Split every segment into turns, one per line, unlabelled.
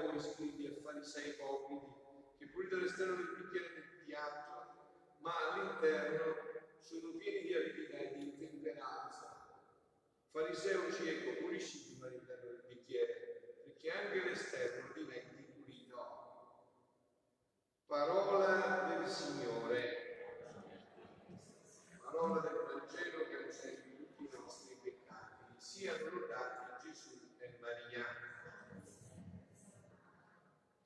voi scrivi e farisei ipocriti, che pulite l'esterno del bicchiere del piatto, ma all'interno sono pieni di avidità e di intemperanza. Fariseo cieco, pulisci prima l'interno del bicchiere, perché anche l'esterno diventi pulito. Parola del Signore. Parola del Vangelo che cancelli tutti i nostri peccati. Siano lodati Gesù e Maria.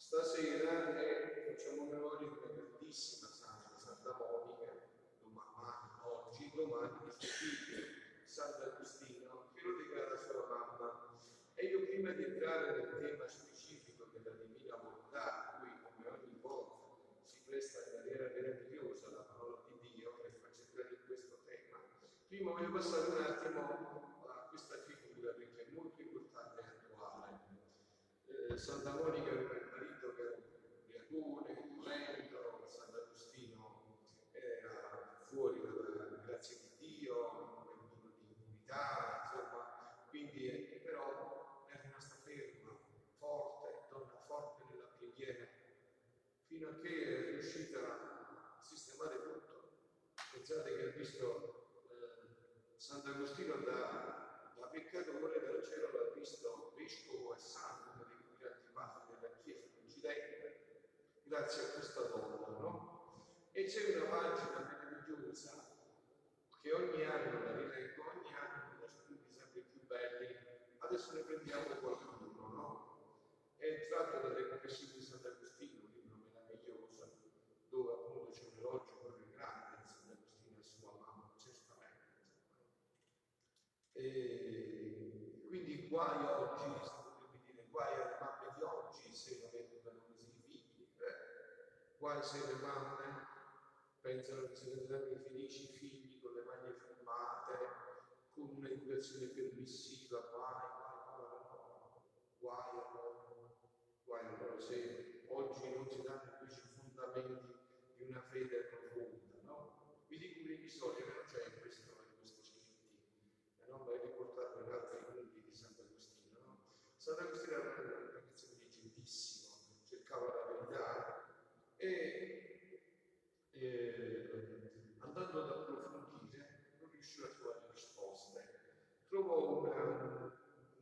Stasera eh, facciamo memoria di una grandissima santa, Santa Monica, domani, oggi, domani di suo figlio, Sant'Agostino, che lo declara sua mamma. E io prima di entrare nel tema specifico della Divina Volontà, cui come ogni volta si presta in maniera meravigliosa la parola di Dio per farci entrare in questo tema, prima voglio passare un attimo a questa figura perché è molto importante e attuale. Eh, Santa Monica aveva il marito che era un ubriacone, violento, Sant'Agostino era fuori dalla grazia di Dio, pieno di impunità, insomma, quindi eh, però è rimasta ferma, forte, donna forte nella preghiera, fino a che è riuscita a sistemare tutto. Pensate che ha visto eh, Sant'Agostino da, da peccatore dal cielo, l'ha visto vescovo e santo, più grandi padri della Chiesa d'Occidente, grazie a questa donna, no? E c'è una pagina meravigliosa che ogni anno la rileggo, ogni anno da studi sempre più belli, adesso ne prendiamo qualcuno, no? È tratto dalle confessioni di Sant'Agostino, un libro meraviglioso, dove appunto c'è un elogio proprio grande di Sant'Agostino e sua mamma, certamente. E quindi guai oggi, potrebbe dire, guai alle mamme di oggi se non educano così i figli, eh? guai se le mamme pensano che siano stati felici i figli con le mani fermate, con un'educazione permissiva, guai, guai, guai, guai allora, guai allora se oggi non si danno invece i fondamenti di una fede profonda, no? Vi dico un episodio che non c'è in questo, in questo scritti, e non vorrei riportarlo in altri punti di Sant'Agostino, no? Sant'Agostino era un ragazzo intelligentissimo, cercava la verità e eh, andando ad approfondire non riusciva a trovare risposte. Trovò una,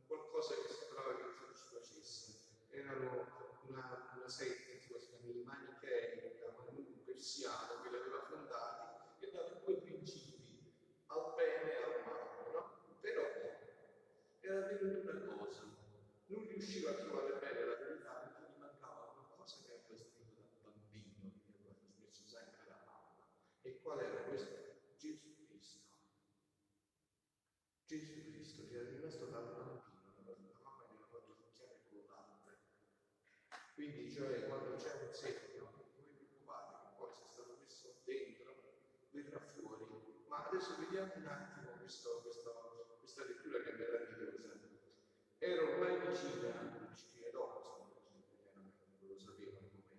qualcosa che sembrava che Gesù facesse. Erano una, una setta, si chiama i Manichei, un persiano che li aveva fondati e dava due principi, al bene e al male. No? Però era venuta una cosa, non riusciva a trovare bene la verità perché gli mancava qualcosa che aveva scritto da bambino, che aveva trasmesso sempre la mamma. E qual era questo? Gesù Cristo. Gesù Cristo che era rimasto da bambino, la mamma gli aveva fatto succhiare con latte. Quindi, cioè, quando c'è un segno, non vi preoccupate che poi è stato messo dentro, verrà fuori. Ma adesso vediamo un attimo questo, questo, questa lettura che è meravigliosa. Era ormai vicina, ci scrive dopo, chiaramente, non lo sapeva al momento.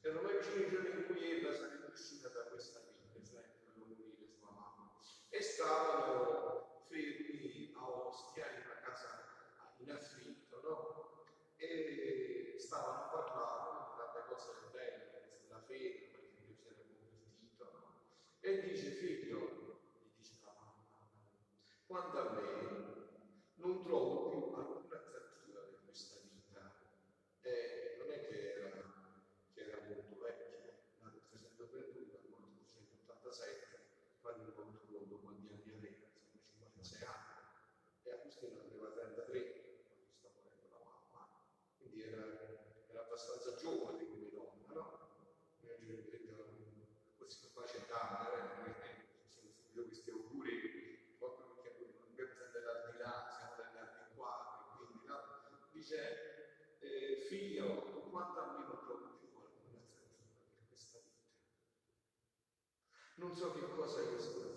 Era ormai vicino il giorno in cui Eva sarebbe uscita da questa vita, cioè doveva morire sua mamma. E stavano fermi a Ostia, in una casa in affitto, no? E stavano parlando di tante cose belle, sulla fede, perché Dio si era convertito, no? E dice, figlio, gli dice la mamma, quanto facendo andare, io questi auguri, proprio perché abbiamo sempre dell'aldilà, siamo dell'aldi qua, e quindi là, dice eh, figlio, quanto almeno pronti qualcuna per questa vita. Non so che cosa è questo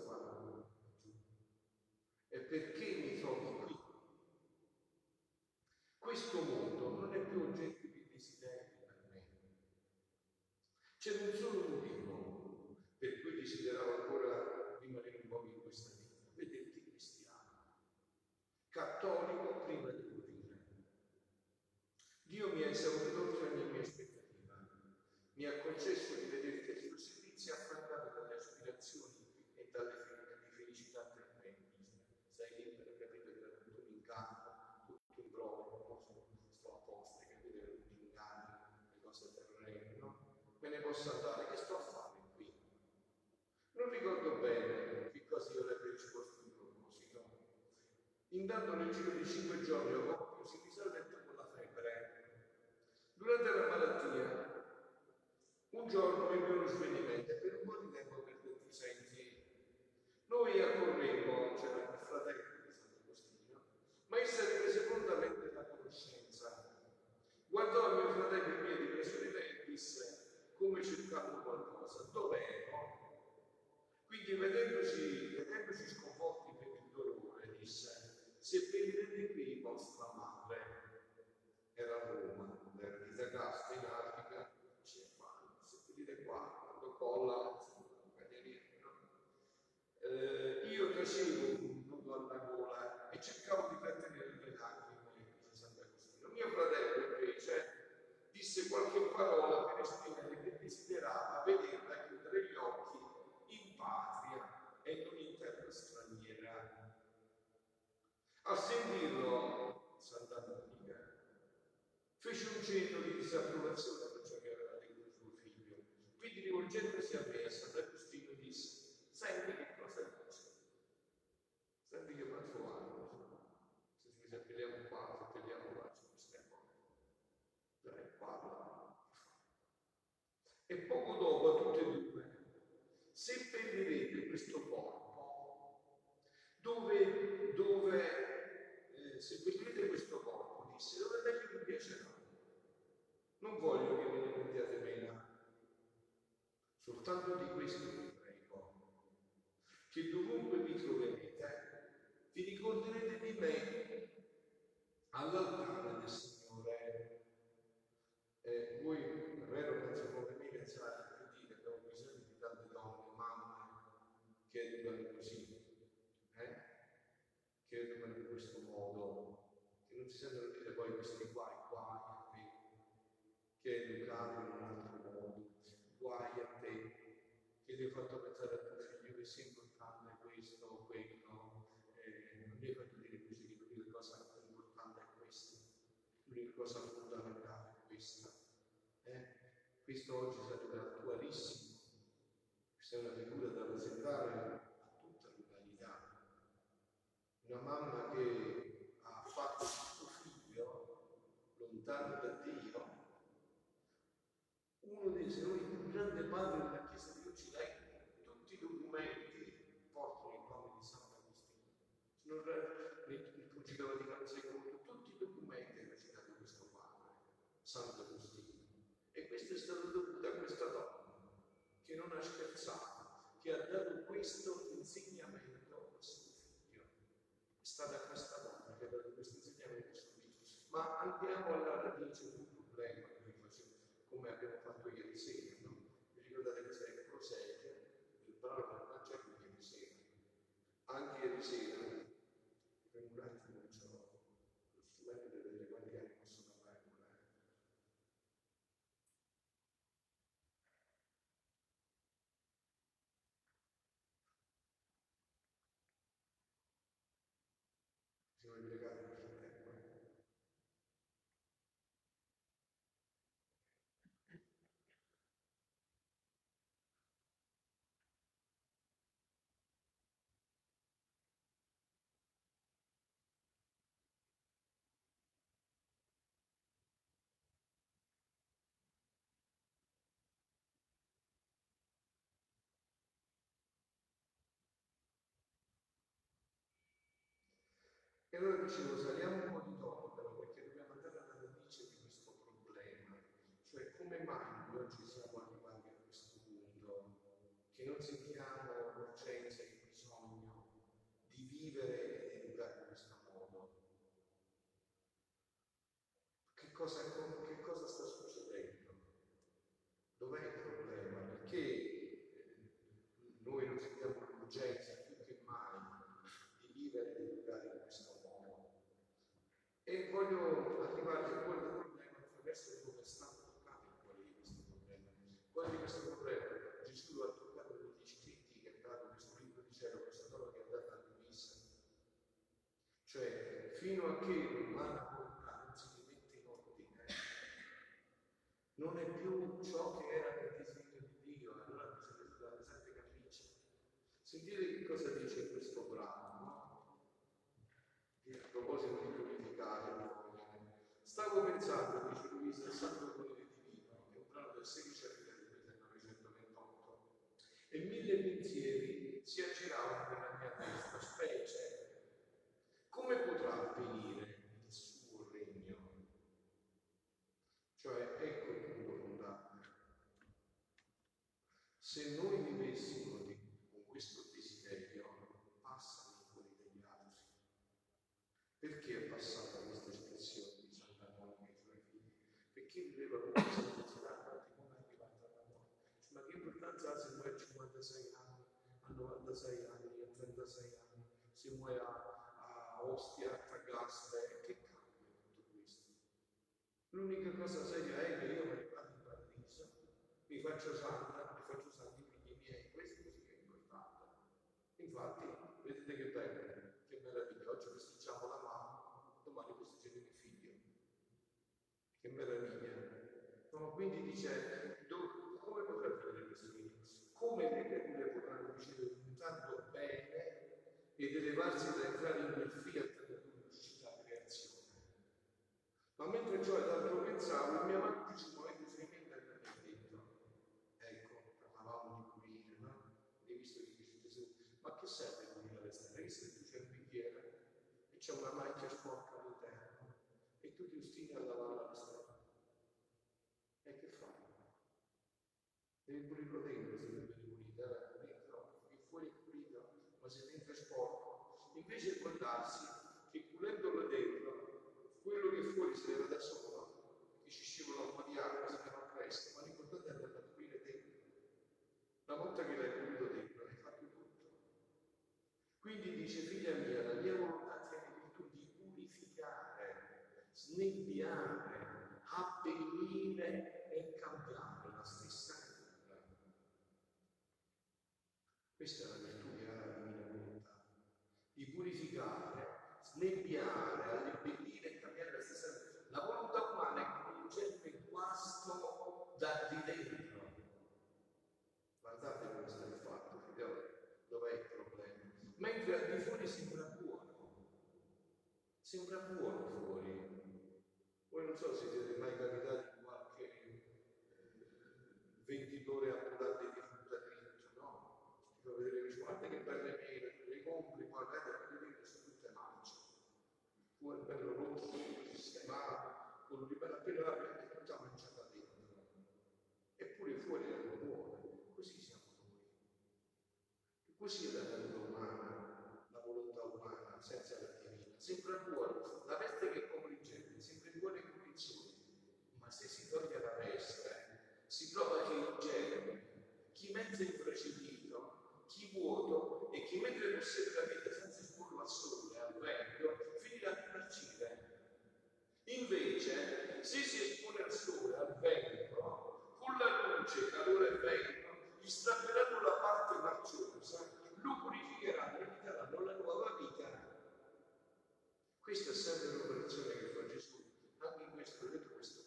posso andare, che sto a fare qui? Non ricordo bene che cosa io le risposto in proposito. Intanto nel giro di 5 giorni ho concluso di salvetta con la febbre. Durante la malattia, un giorno ebbe uno svenimento e per un po' di tempo per tutti i sensi. Noi accorremo rivedendosi, vedendosi sconforti per il dolore, disse, se seppellirete qui vostra madre. Era Roma, era di Tagasta in Africa, dice qua, se seppellite qua, quando colla Minnesota. sempre importante questo o quello, eh, non devi far dire invece che la cosa più importante è questa, l'unica cosa fondamentale è questa. Eh? Questo oggi sarebbe attualissimo, questa è una figura da presentare a tutta l'umanità. Una mamma che ha fatto il suo figlio lontano da Dio, uno dei suoi più grandi padri questo insegnamento a suo figlio. È stata questa donna che ha dato questo insegnamento a suo. Ma andiamo alla radice di un problema, come abbiamo fatto ieri sera, no? Vi ricordate che c'è il prosegue del brano del Vangelo di ieri sera. Anche ieri sera E allora dicevo, saliamo un po' di tono però perché dobbiamo andare alla radice di questo problema, cioè come mai noi ci siamo arrivati a questo punto, che non sentiamo l'urgenza e il bisogno di vivere e di educare in questo modo. Che cosa è voglio arrivare al cuore del problema attraverso dove è stato toccato il cuore di questo problema. Il di questo problema Gesù lo ha toccato con gli scritti che è dato questo libro di cielo, questa parola che è data a Luisa. Cioè, fino a che l'umana volontà non si rimette in ordine, non è più ciò che era nel disegno di Dio, allora bisogna dare sette capricci. Sentite che cosa dice questo brano, no? a proposito di purificare. Stavo pensando, dice Luisa, al Santo Cuore Divino, è un brano del 16 aprile del 1928, e mille pensieri si aggiravano 86 anni, a 96 anni, a 36 anni, si muore a, a Ostia, a Tagaste, che cambia tutto questo? L'unica cosa seria è che io mi vado in paradiso, mi faccio santa, mi faccio santi i figli miei, questo sì che è importante. Infatti, vedete che bello, che meraviglia, oggi festeggiamo la mamma, domani festeggiamo il figlio. Che meraviglia. No, quindi dice, come potrà finire questo inizio? Come ed elevarsi da entrare in quel fiat dell'unicità creazione? Ma mentre ciò tanto pensavo, il mio amato ci muove seriamente a me dentro. Ecco, parlavamo di pulire, no? Hai visto che dice Gesù, ma che serve pulire le stelle? Hai visto che c'è un bicchiere e c'è una macchia sporca all'interno e tu ti ostini a lavare le stelle. E che fai? Devi pulirlo dentro se deve pulito, eh? dentro, che fuori è pulito, ma se dentro è sporco. Invece può darsi che pulendolo dentro, quello che fuori si leva da solo, che ci scivola un po' di acqua, si chiama presto, ma l'importante è andarlo a pulire dentro. Una volta che l'hai pulito dentro, hai fatto tutto. Quindi dice, figlia mia, la mia volontà tiene virtù di purificare, snebbiare, abbellire e cambiare la stessa natura. Questa è la virtù che ha la divina volontà, di purificare, snebbiare, abbellire e cambiare la stessa natura. La volontà umana è come un germe guasto da di dentro. Guardate come sta il fatto, figlioli, dov'è il problema? Mentre al di fuori sembra buono, sembra buono fuori. Voi non so se siete mai capitati in qualche eh, venditore ambulante di frutta dritto, no? Ti fa vedere, dice, guarda che belle mele, le compri, poi vedi che dentro sono tutte mance. Fuori bello rosso, sistemato, con bello appena la tutta mangiata dentro. Eppure fuori erano buone. Così siamo noi. Così è la natura umana, la volontà umana, senza la divina. Sembra buono, la veste che copre il genere, sembra in buone condizioni, ma se si toglie la veste, si trova che il genere, chi mezzo infracidito, chi vuoto e chi mentre possiede la vita senza esporlo al sole, al vento, finirà di marcire. Invece, se si espone al sole, al vento, con la luce, calore e vento, gli strapperanno la parte marciosa, lo purificheranno e gli daranno la nuova vita. Sempre l'operazione che fa Gesù. Anche in questo, detto questo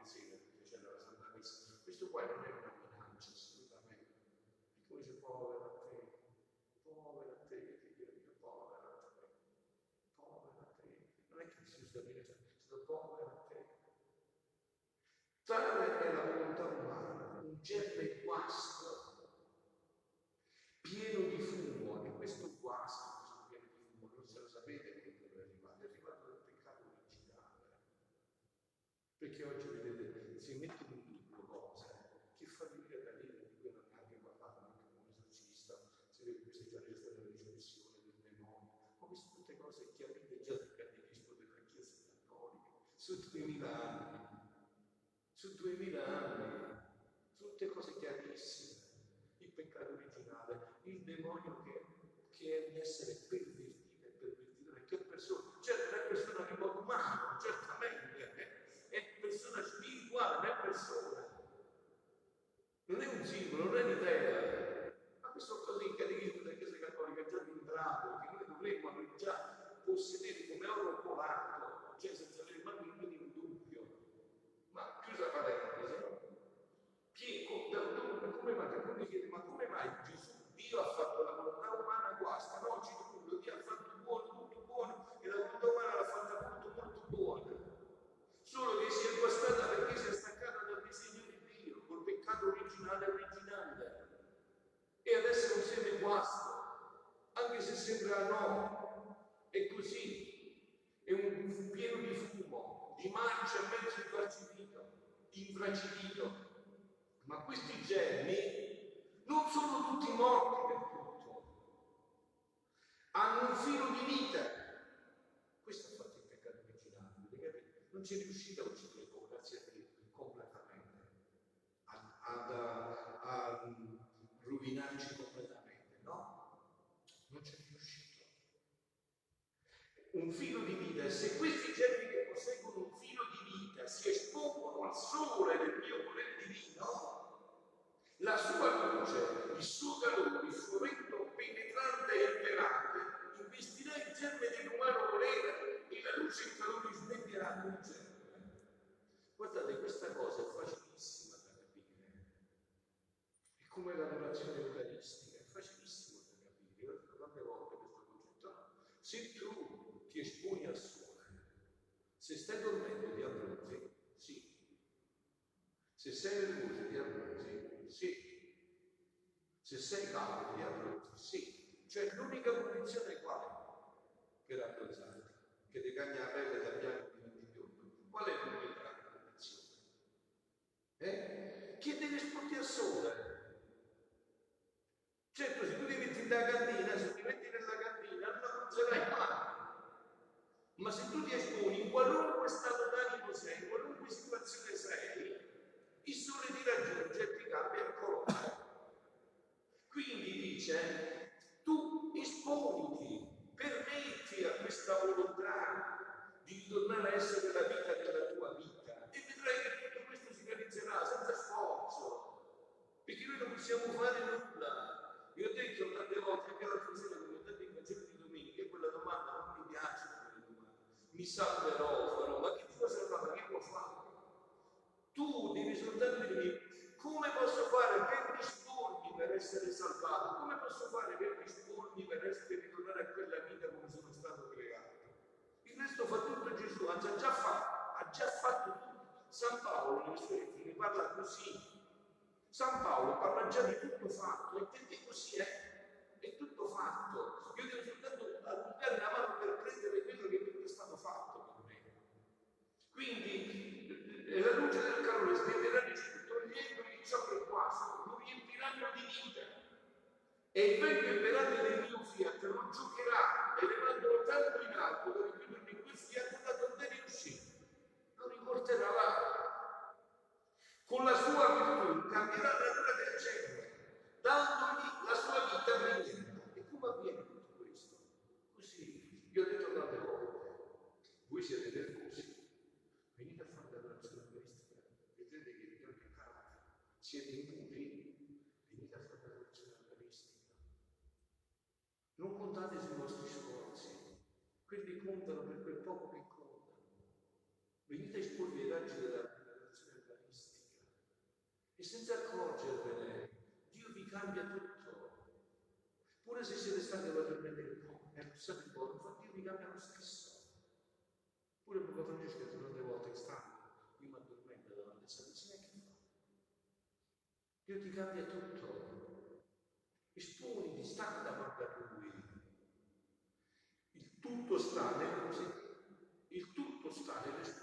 le sere, perché c'è la Santa Messa, questo qua non è una minaccia assolutamente. E come dice povera te, povera te, figlio mio, povera te, povera te. Non è che Gesù sta minacciando, sta povera te. Tale è la volontà umana, un germe guasto, pieno di fumo, e questo guasto, questo pieno di fumo, non se lo sapete dove è arrivato, è arrivato dal peccato originale. Perché oggi vedete, si mettono in dubbio cose che fa venire da lì di cui non ne abbiamo parlato su duemila anni, su duemila anni, tutte cose chiarissime. Il peccato originale, il demonio che, che è un essere pervertito e pervertitore. Che persona? Certo, non è persona di modo umano, certamente, è persona spirituale, non è persona. Non è un simbolo, non è un'idea. Ma questo così il catechismo della Chiesa Cattolica già entrato, che noi dovremmo già possedere come oro colato, cioè senza avere mai il minimo dubbio. Ma chiusa la parentesi, no? Chi, come, come mai, come chiede, ma come mai Gesù, Dio ha fatto la volontà umana guasta, no? Ci tutto, Dio ha fatto buono, tutto buono, e la volontà umana l'ha fatta molto, molto buona. Solo che si è guastata perché si è staccata dal disegno di Dio, col peccato originale originale. E adesso non siete guasto, anche se sembra no, è così, è un pieno di fumo, di marcia mezzo infracidito, infracidito. Ma questi germi non sono tutti morti per tutto, hanno un filo di vita. Questo ha fatto il peccato originale? Non ci è riuscito a uccidere grazie a Dio, completamente, a, ad, a, a rovinarci completamente, no? Non ci è riuscito. Un filo di vita, e se questi germi che posseggono un filo di vita si espongono al sole del mio volere divino, la sua luce, il suo calore, il suo vento penetrante e imperante investirà il germe dell'umano volere e la luce e il calore il germe. Guardate, questa cosa è facilissima da capire. È come l'adorazione eucaristica, è facilissimo da capire. Io ho detto tante volte questo concetto. Se tu ti esponi al sole, se stai dormendo ti abbronzi, sì. Se sei nervoso ti abbronzi, sì. Se sei caldo ti abbronzi? Sì. Cioè l'unica condizione è quale? Per abbronzarti, che ti cagna la pelle da bianco di biondo. Qual è l'unica condizione? Eh? Che devi esporti al sole. Certo, se tu ti metti nella cantina, se ti metti nella cantina, non abbronzerai mai. Ma se tu ti esponi in qualunque stato d'animo sei, in qualunque situazione sei, il sole ti raggiunge e ti cambia il colore. Quindi dice, tu esponiti, permetti a questa volontà di ritornare a essere la vita della tua vita e vedrai che tutto questo si realizzerà senza sforzo, perché noi non possiamo fare nulla. Io ho detto tante volte, anche l'altra sera, come ho detto in Vangelo di domenica, quella domanda non mi piace, quelle domande. Mi salverò, farò, ma che cosa salvare? Che può fare? Tu devi soltanto dire come posso fare per dispormi per essere salvato? Come posso fare per dispormi per, essere, ritornare a quella vita come sono stato creato? Il resto fa tutto Gesù, ha già fatto, ha già fatto tutto. San Paolo nelle sue lettere parla così. San Paolo parla già di tutto fatto e perché così è? È tutto fatto. Io devo soltanto allungare la mano per prendere quello che è stato fatto per me. Quindi eh, la luce del calore spenderà di togliendogli ciò che guasta, lo riempiranno di vita. E il vento imperante del mio fiat lo giocherà, elevandolo tanto in alto da richiudermi quel fiat da donde riuscì. Lo riporterà là. Con la sua virtù cambierà la natura del genere, dandogli la sua vita regnante. E come avviene tutto questo? Così, io ho detto tante volte, voi siete nervosi, venite a fare l'adorazione eucaristica, vedrete che vi cambia il carattere. Siete impuri, venite a fare l'adorazione eucaristica. Non contate sui vostri sforzi, quelli contano per quel poco che contano. Venite a esporvi ai raggi dell'adorazione eucaristica e senza accorgervene, Dio vi cambia tutto. Se siete stati a dormire un po', e abbussate un po', infatti Dio vi cambia lo stesso. Pure Papa Francesco detto tante volte che stanno, io mi addormento davanti a Santa che fa? Dio ti cambia tutto. Esponiti, sta davanti a Lui. Il tutto sta nel, il tutto sta nell'esportazione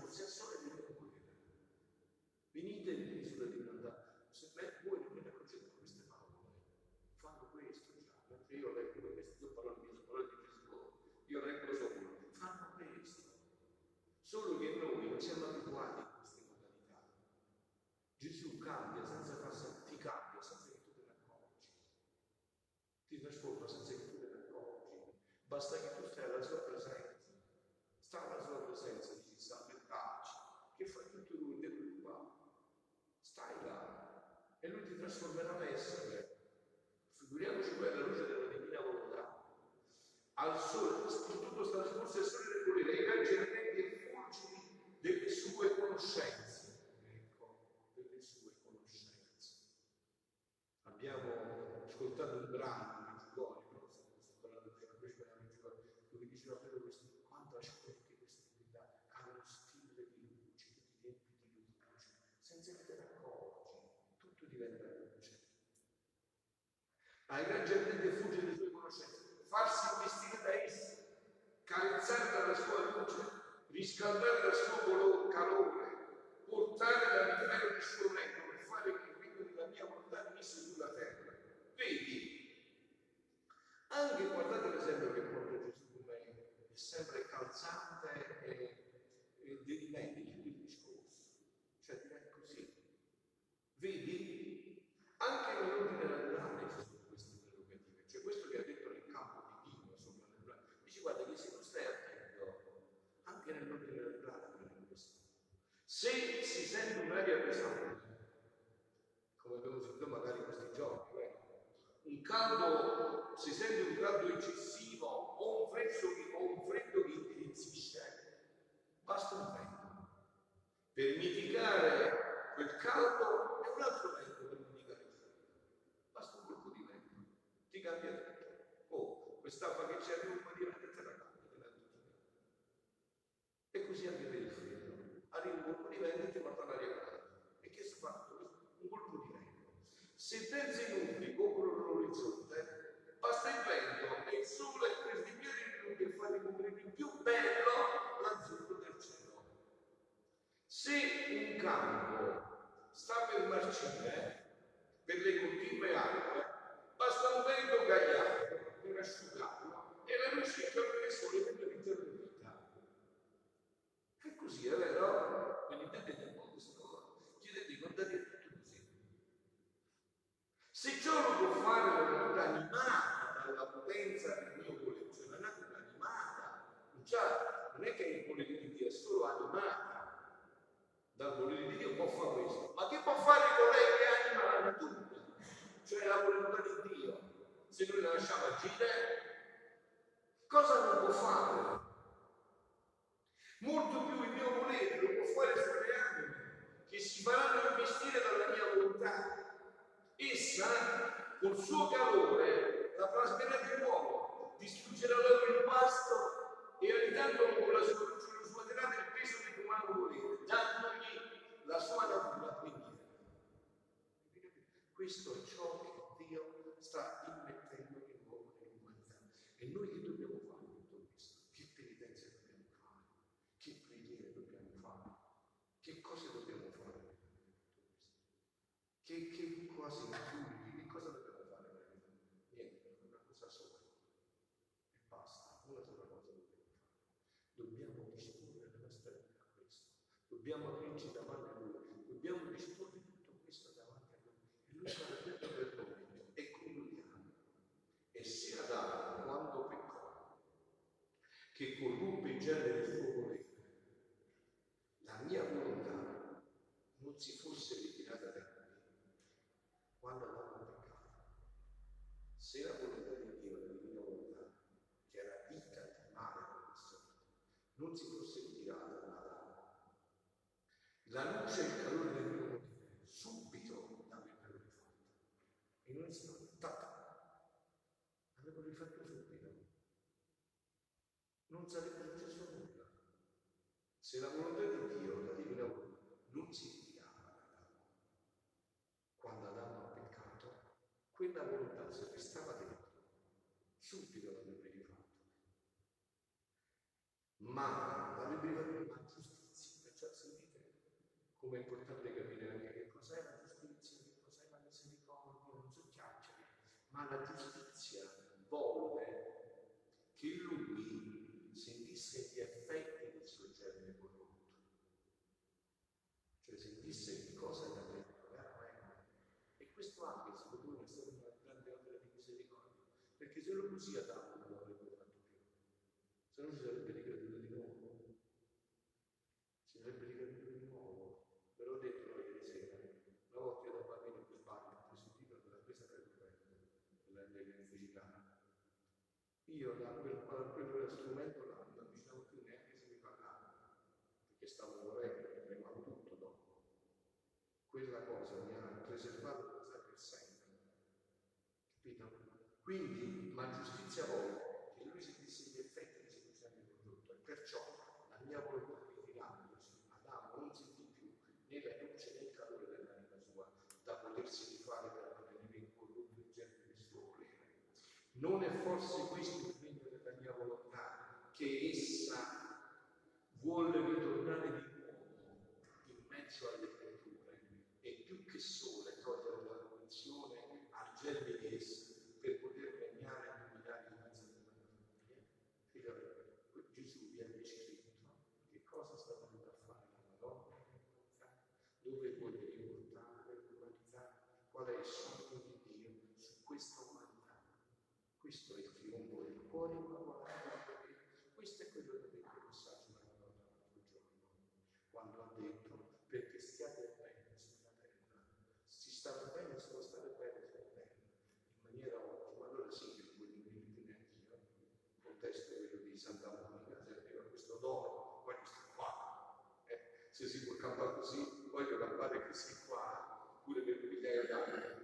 e lui ti trasformerà l'essere. Figuriamoci poi alla luce della divina volontà. Al sole, soprattutto sta forse il sole del volere, i e effulgini delle sue conoscenze. Ai gran giardini diffugge le sue conoscenze, farsi vestire da esse, carezzare dalla sua luce, riscaldare dal suo calore, portare la Se i terzi nubi coprono l'orizzonte, basta il vento e il sole per di più di nubi e fare coprire di più bello l'azzurro del cielo. Se un campo sta per marcire per le continue acque, basta un vento cagliare solo animata dal volere di Dio può fare questo. Ma che può fare con lei che anima la natura? Cioè la volontà di Dio. Se noi la lasciamo agire, cosa non può fare? Molto più il mio volere lo può fare sulle anime che si faranno investire dalla mia volontà. Essa, col suo calore, la plasmerà di nuovo, distruggerà la dobbiamo aprirci davanti a Lui, dobbiamo disporre tutto questo davanti a Lui. E Lui sarà detto per noi e concludiamo. E sia Adamo, quando peccò, che corruppe il genere quella volontà se restava dentro, subito l'avrebbe rifatto. Ma l'avrebbe rifatto la giustizia, cioè, già sentite come è importante capire anche che cos'è la giustizia, che cos'è la misericordia, non so chiacchiere, ma la giustizia perché lo così Adamo non l'avrebbe fatto più, se no si sarebbe ricaduto di nuovo. Si sarebbe ricaduto di nuovo. Ve l'ho detto no, ieri sera, una volta da bambino più sbaglio, ho preso il titolo della questa per dell'elettricità. Io da quel, quel strumento là non avvicinavo più neanche se mi parlava, perché stavo morendo, tremavo tutto dopo. Quella cosa mi ha preservato per sempre. Capito? Quindi, ma giustizia voi, che lui sentisse gli effetti di seduzione del prodotto, e perciò la mia volontà ritirata, Adamo non sentì più né la luce né il calore dell'anima sua da potersi rifare per mantenere incorrotto il genere del suo. Non è forse questo il regno della mia volontà, che essa vuole ritornare di nuovo in mezzo alle creature e più che sole togliere la condizione al germe di esse per poter regnare e dominare in mezzo alle famiglie? Figlioli, Gesù vi ha descritto che cosa sta venuto a fare la Madonna dove vuole riportare l'umanità, qual è il sogno di Dio su questa umanità. Questo è il trionfo del cuore immacolato, questo è quello che ha detto il messaggio della Madonna l'altro giorno, quando ha detto perché stiate bene sulla terra, si sta bene sullo stare bene sulla terra, in maniera ottima, allora sì che non dite neanche io, il contesto è quello di Santa Monica, se arriva questo dono, voglio stare qua, eh, se si può campare così, voglio campare così qua, pure per migliaia d'anni,